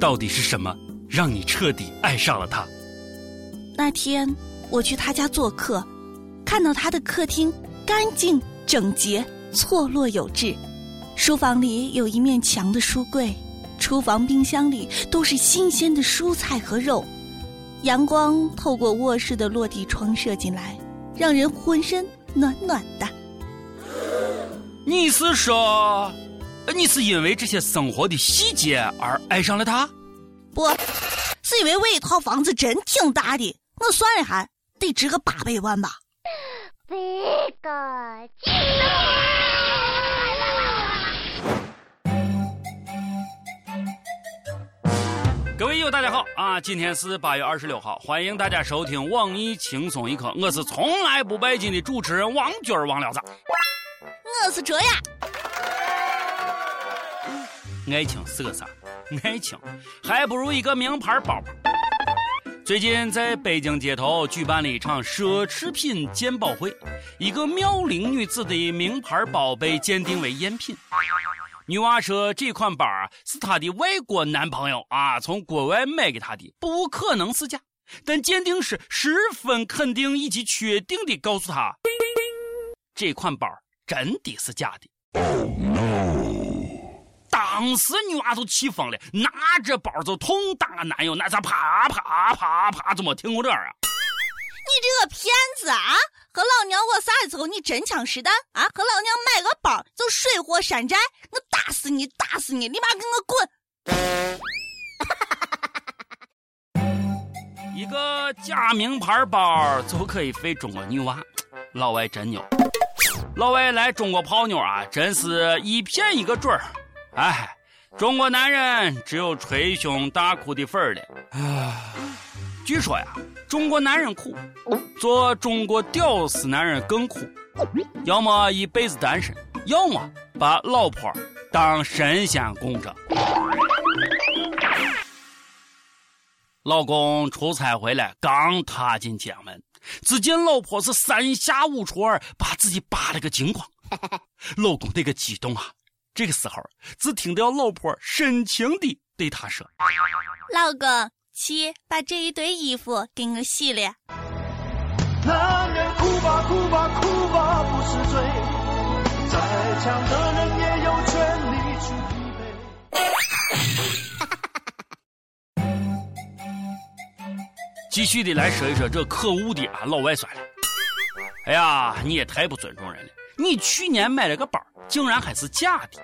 到底是什么让你彻底爱上了他？那天我去他家做客，看到他的客厅干净整洁、错落有致，书房里有一面墙的书柜，厨房冰箱里都是新鲜的蔬菜和肉，阳光透过卧室的落地窗射进来，让人浑身暖暖的。你是说，你是因为这些生活的细节而爱上了他？不，是因为我一套房子真挺大的，我算了下，得值个八百万吧。这个激各位友，大家好啊！今天是八月二十六号，欢迎大家收听网易轻松一刻，我是从来不拜金的主持人王军儿王聊子。我是这样。爱情是个啥？爱情还不如一个名牌包包。最近在北京街头举办了一场奢侈品鉴宝会，一个妙龄女子的名牌包被鉴定为赝品。女娃说这款包啊是她的外国男朋友啊从国外买给她的，不可能是假。但鉴定师十分肯定以及确定的告诉她，这款包。真的是假的！当时女娃都气疯了，拿着包就痛打男友，那咋啪啪啪啪，怎么听过这儿啊？你这个骗子啊！和老娘我啥时候你真枪实弹啊？和老娘买个包就水火山寨，我打死你，打死你！立马给我滚！一个假名牌包就可以废中国女娃，老外真牛。老外来中国泡妞啊，真是一骗一个准儿。哎，中国男人只有捶胸大哭的份儿了。啊，据说呀，中国男人苦，做中国屌丝男人更苦。要么一辈子单身，要么把老婆当神仙供着。老公出差回来，刚踏进家门。只见老婆是三下五除二把自己扒了个精光，老公那个激动啊！这个时候只听到老婆深情地对他说：“老公，去把这一堆衣服给我洗了。”男人哭吧哭吧哭吧不是罪，再强的人也有权利去疲惫。继续的来说一说这可恶的啊老外算了。哎呀，你也太不尊重人了！你去年买了个包，竟然还是假的。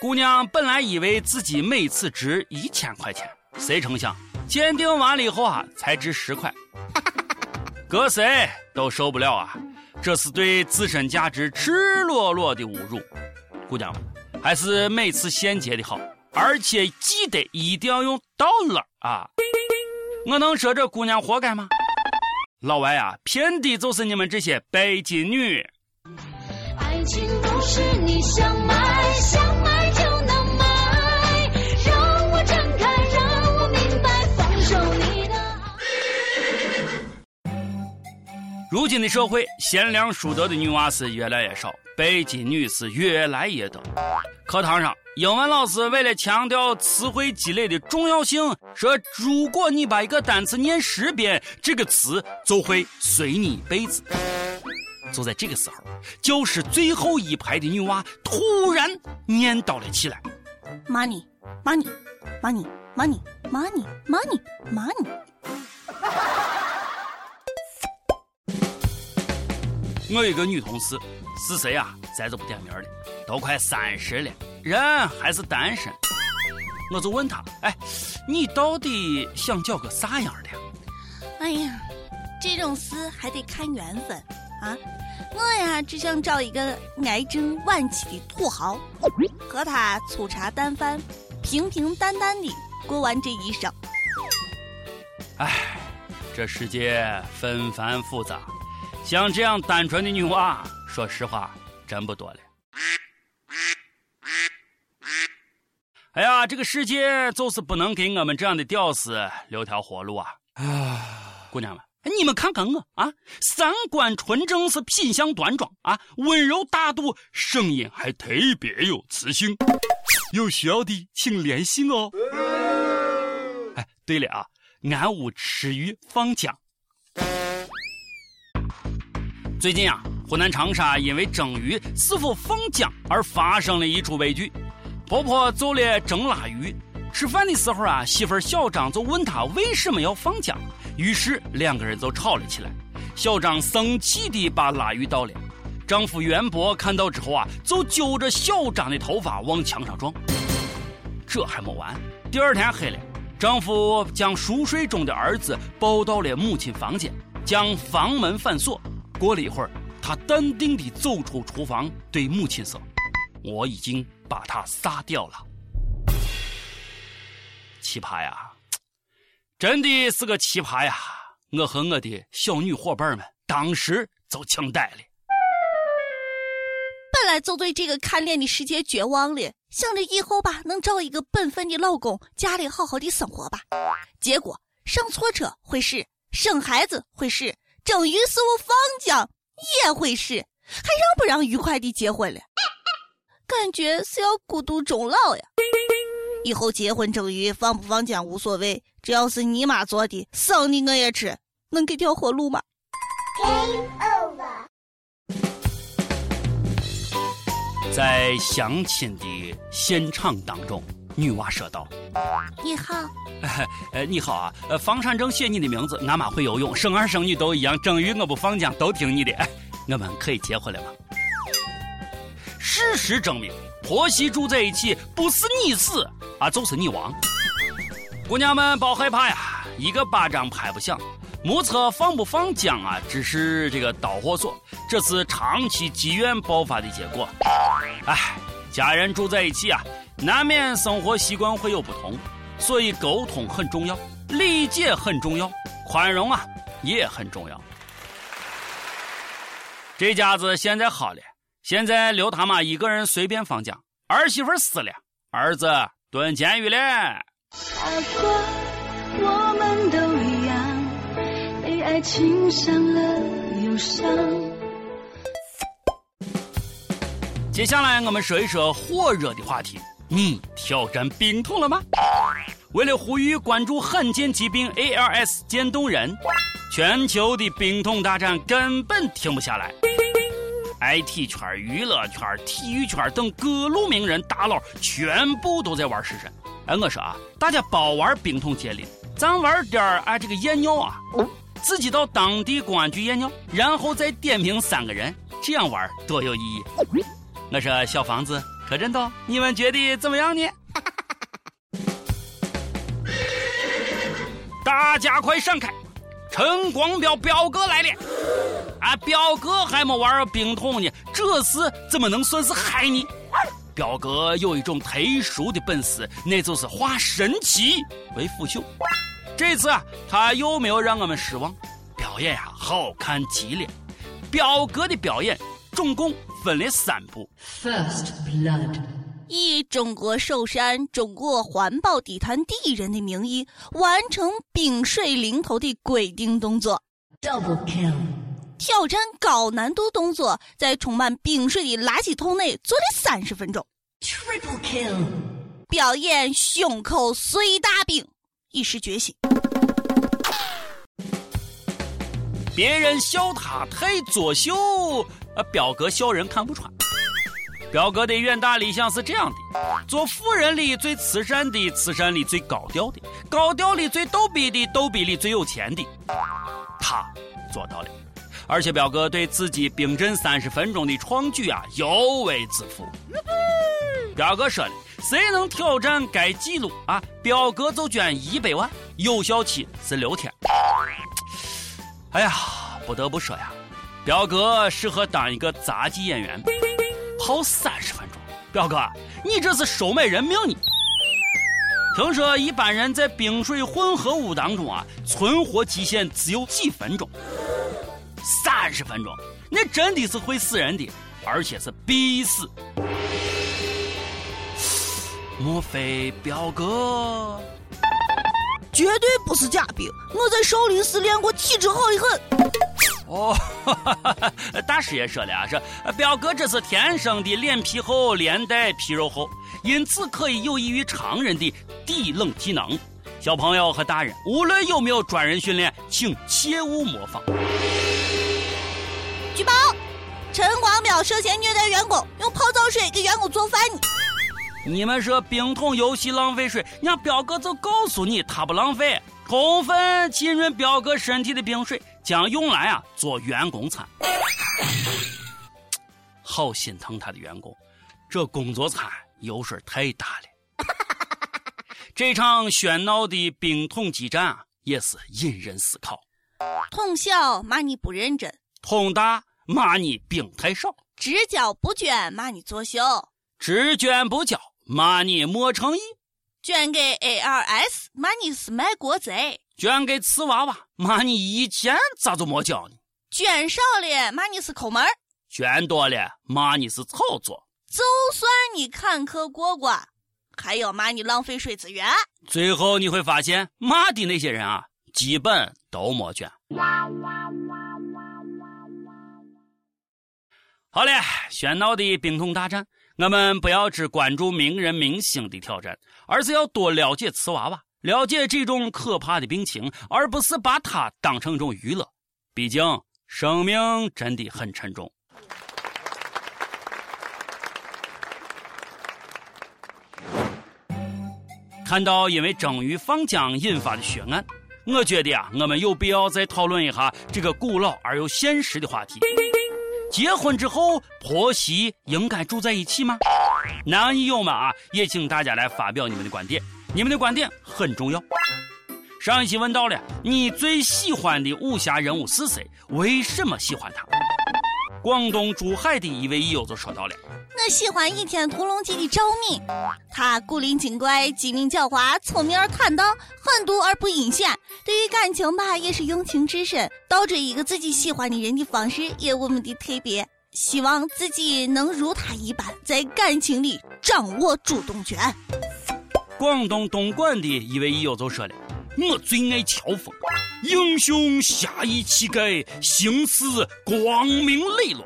姑娘本来以为自己每次值一千块钱，谁成想鉴定完了以后啊，才值十块。搁谁都受不了啊！这是对自身价值赤裸裸的侮辱。姑娘，还是每次现结的好，而且记得一定要用 dollar 啊。我能说这姑娘活该吗？老外啊，骗的就是你们这些拜金女。情不是你想买想买就能买，让我睁开，让我明白，放手你的爱。如今的社会，贤良淑德的女娃是越来越少，拜金女是越来越多。课堂上。英文老师为了强调词汇积累的重要性，说：“如果你把一个单词念十遍，这个词就会随你一辈子。”就在这个时候，教室最后一排的女娃突然念叨了起来：“money money money money money money money。”我一个女同事，是谁啊？咱就不点名了，都快三十了。人还是单身，我就问她：“哎，你到底想找个啥样的？”哎呀，这种事还得看缘分啊！我呀，只想找一个癌症晚期的土豪，和他粗茶淡饭，平平淡淡的过完这一生。哎，这世界纷繁复杂，像这样单纯的女娃，说实话，真不多了。哎呀，这个世界就是不能给我们这样的屌丝留条活路啊！啊，姑娘们，你们看看我啊，三观纯正，是品相端庄啊，温柔大度，声音还特别有磁性。有需要的请联系我。哎，对了啊，俺屋吃鱼放姜。最近啊，湖南长沙因为蒸鱼是否放姜而发生了一出悲剧。婆婆做了蒸腊鱼，吃饭的时候啊，媳妇小张就问她为什么要放姜，于是两个人就吵了起来。小张生气地把腊鱼倒了，丈夫袁博看到之后啊，就揪着小张的头发往墙上撞。这还没完，第二天黑了，丈夫将熟睡中的儿子抱到了母亲房间，将房门反锁。过了一会儿，他淡定地走出厨房，对母亲说：“我已经把他杀掉了。”奇葩呀，真的是个奇葩呀！我和我的小女伙伴们当时就惊呆了。本来就对这个看脸的世界绝望了，想着以后吧能找一个本分的老公，家里好好的生活吧。结果上错车会是，生孩子会是。整鱼是我放姜也会是，还让不让愉快的结婚了？感觉是要孤独终老呀！以后结婚蒸鱼放不放姜无所谓，只要是你妈做的，生的我也吃。能给条活路吗。在相亲的现场当中。女娃说道：“你好，呃，你好啊，呃，房产证写你的名字，俺妈会游泳，生儿生女都一样，蒸鱼我不放姜，都听你的，我们可以结婚了吗？”事实证明，婆媳住在一起不是你死啊，就是你亡。姑娘们别害怕呀，一个巴掌拍不响，目测放不放姜啊，只是这个导火索，这是长期积怨爆发的结果。哎，家人住在一起啊。难免生活习惯会有不同，所以沟通很重要，理解很重要，宽容啊也很重要。这家子现在好了，现在刘他妈一个人随便放假，儿媳妇死了，儿子蹲监狱了。我们都一样，被爱情伤了又伤。接下来我们说一说火热的话题。你挑战病痛了吗？为了呼吁关注罕见疾病 ALS 渐冻人，全球的病痛大战根本停不下来。IT 圈、娱乐圈、体育圈等各路名人大佬全部都在玩食神。哎，我说啊，大家别玩冰桶接力，咱玩点儿啊这个验尿啊，自己到当地公安局验尿，然后再点评三个人，这样玩多有意义。我说小房子。柯震东，你们觉得怎么样呢？大家快闪开！陈光标表哥来了！啊，表哥还没玩冰桶呢，这事怎么能算是害你？表哥有一种特殊的本事，那就是化神奇为腐朽。这次啊，他有没有让我们失望？表演呀，好看极了！表哥的表演。总共分了三步。First blood，以中国首山、中国环保地坛第一人的名义完成冰水淋头的规定动作。Double kill，挑战高难度动作，在充满冰水的垃圾桶内做了三十分钟。Triple kill，表演胸口碎大冰，一时觉醒。别人笑他太作秀。呃，表哥笑人看不穿。表哥的远大理想是这样的：做富人里最慈善的，慈善里最高调的，高调里最逗逼的，逗逼里最有钱的。他做到了，而且表哥对自己冰镇三十分钟的创举啊，尤为自负。表哥说了，谁能挑战该记录啊？表哥就捐一百万，有效期是六天。哎呀，不得不说呀。表哥适合当一个杂技演员，跑三十分钟。表哥，你这是收买人命呢！听说一般人在冰水混合物当中啊，存活极限只有几分钟。三十分钟，那真的是会死人的，而且是必死。莫非表哥？绝对不是假病，我在少林寺练过，体质好的很。哦，大师也说了啊，说表哥这是天生的脸皮厚，连带皮肉厚，因此可以有益于常人的地冷技能。小朋友和大人，无论有没有专人训练，请切勿模仿。举报，陈光标涉嫌虐待员工，用泡澡水给员工做饭呢。你们说冰桶游戏浪费水，人家彪哥就告诉你，他不浪费，充分浸润表哥身体的冰水将用来啊做员工餐。好心疼他的员工，这工作餐油水太大了。这场喧闹的冰桶激战啊，也是引人思考。桶小骂你不认真，桶大骂你病太少，只交不捐骂你作秀，只捐不交骂你没诚意，捐给 ARS 骂你是卖国贼，捐给瓷娃娃骂你以前咋就没交呢？捐少了骂你是抠门儿，捐多了骂你是炒作，就算你坎坷过关，还要骂你浪费水资源。最后你会发现骂的那些人啊，基本都没捐。好嘞，喧闹的冰桶大战，我们不要只关注名人明星的挑战，而是要多了解瓷娃娃，了解这种可怕的病情，而不是把它当成一种娱乐。毕竟生命真的很沉重。看到因为蒸鱼放浆引发的血案，我觉得啊，我们有必要再讨论一下这个古老而又现实的话题：结婚之后，婆媳应该住在一起吗？男友们啊，也请大家来发表你们的观点，你们的观点很重要。上一期问到了你最喜欢的武侠人物是谁？为什么喜欢他？广东珠海的一位益友就说到了。我喜欢《倚天屠龙记》的赵敏，她古灵精怪、机灵狡猾、聪明而坦荡、狠毒而不阴险。对于感情吧，也是用情至深。倒追一个自己喜欢的人的方式也我们的特别。希望自己能如他一般，在感情里掌握主动权。广东东莞的一位益友就说了：“我最爱乔峰，英雄侠义气概，行事光明磊落。”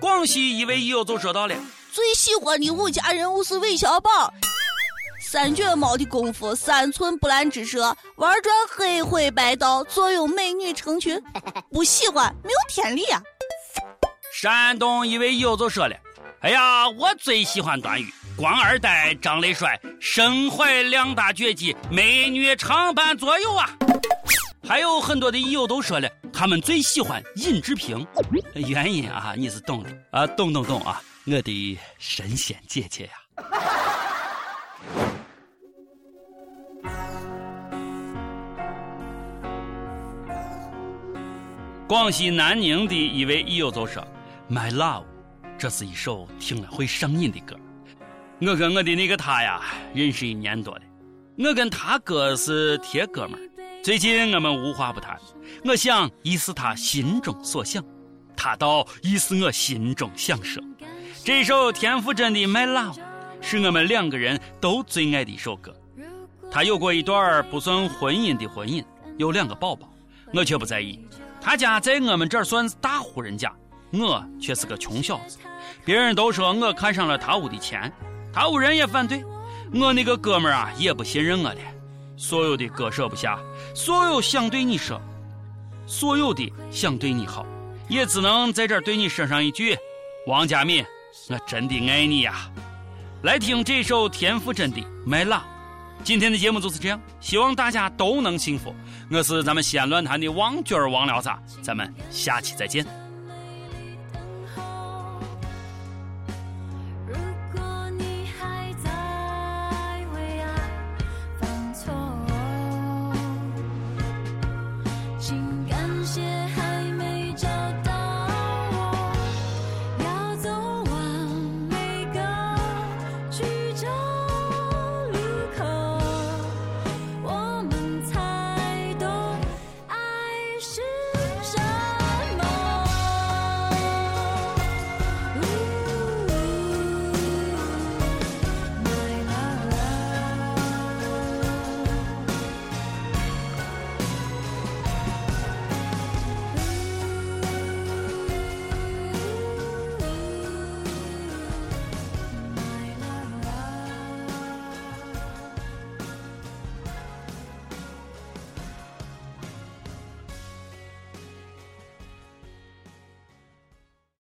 广西一位益友就说到了：“最喜欢的武侠人物是韦小宝，三脚猫的功夫，三寸不烂之舌，玩转黑灰白道，坐拥美女成群。不喜欢没有天理啊！”山东一位益友就说了：“哎呀，我最喜欢段誉，官二代，长得帅，身怀两大绝技，美女常伴左右啊。”还有很多的益友都说了，他们最喜欢尹志平，原因啊，你是懂的啊，懂懂懂啊，我的神仙姐姐呀。广西南宁的一位益友就说：“My Love，这是一首听了会上瘾的歌。我跟我的那个他呀，认识一年多了，我跟他哥是铁哥们儿。”最近我们无话不谈，我想已是他心中所想，他倒已是我心中想说。这首田馥甄的《My Love》是我们两个人都最爱的一首歌。他有过一段不算婚姻的婚姻，有两个宝宝，我却不在意。他家在我们这儿算大户人家，我却是个穷小子。别人都说我看上了他屋的钱，他屋人也反对，我那个哥们儿啊也不信任我了。所有的割舍不下，所有想对你说，所有的想对你好，也只能在这儿对你说上一句：王佳敏，我真的爱你呀！来听这首田馥甄的《My Love》。今天的节目就是这样，希望大家都能幸福。我是咱们西安论坛的王军王聊啥，咱们下期再见。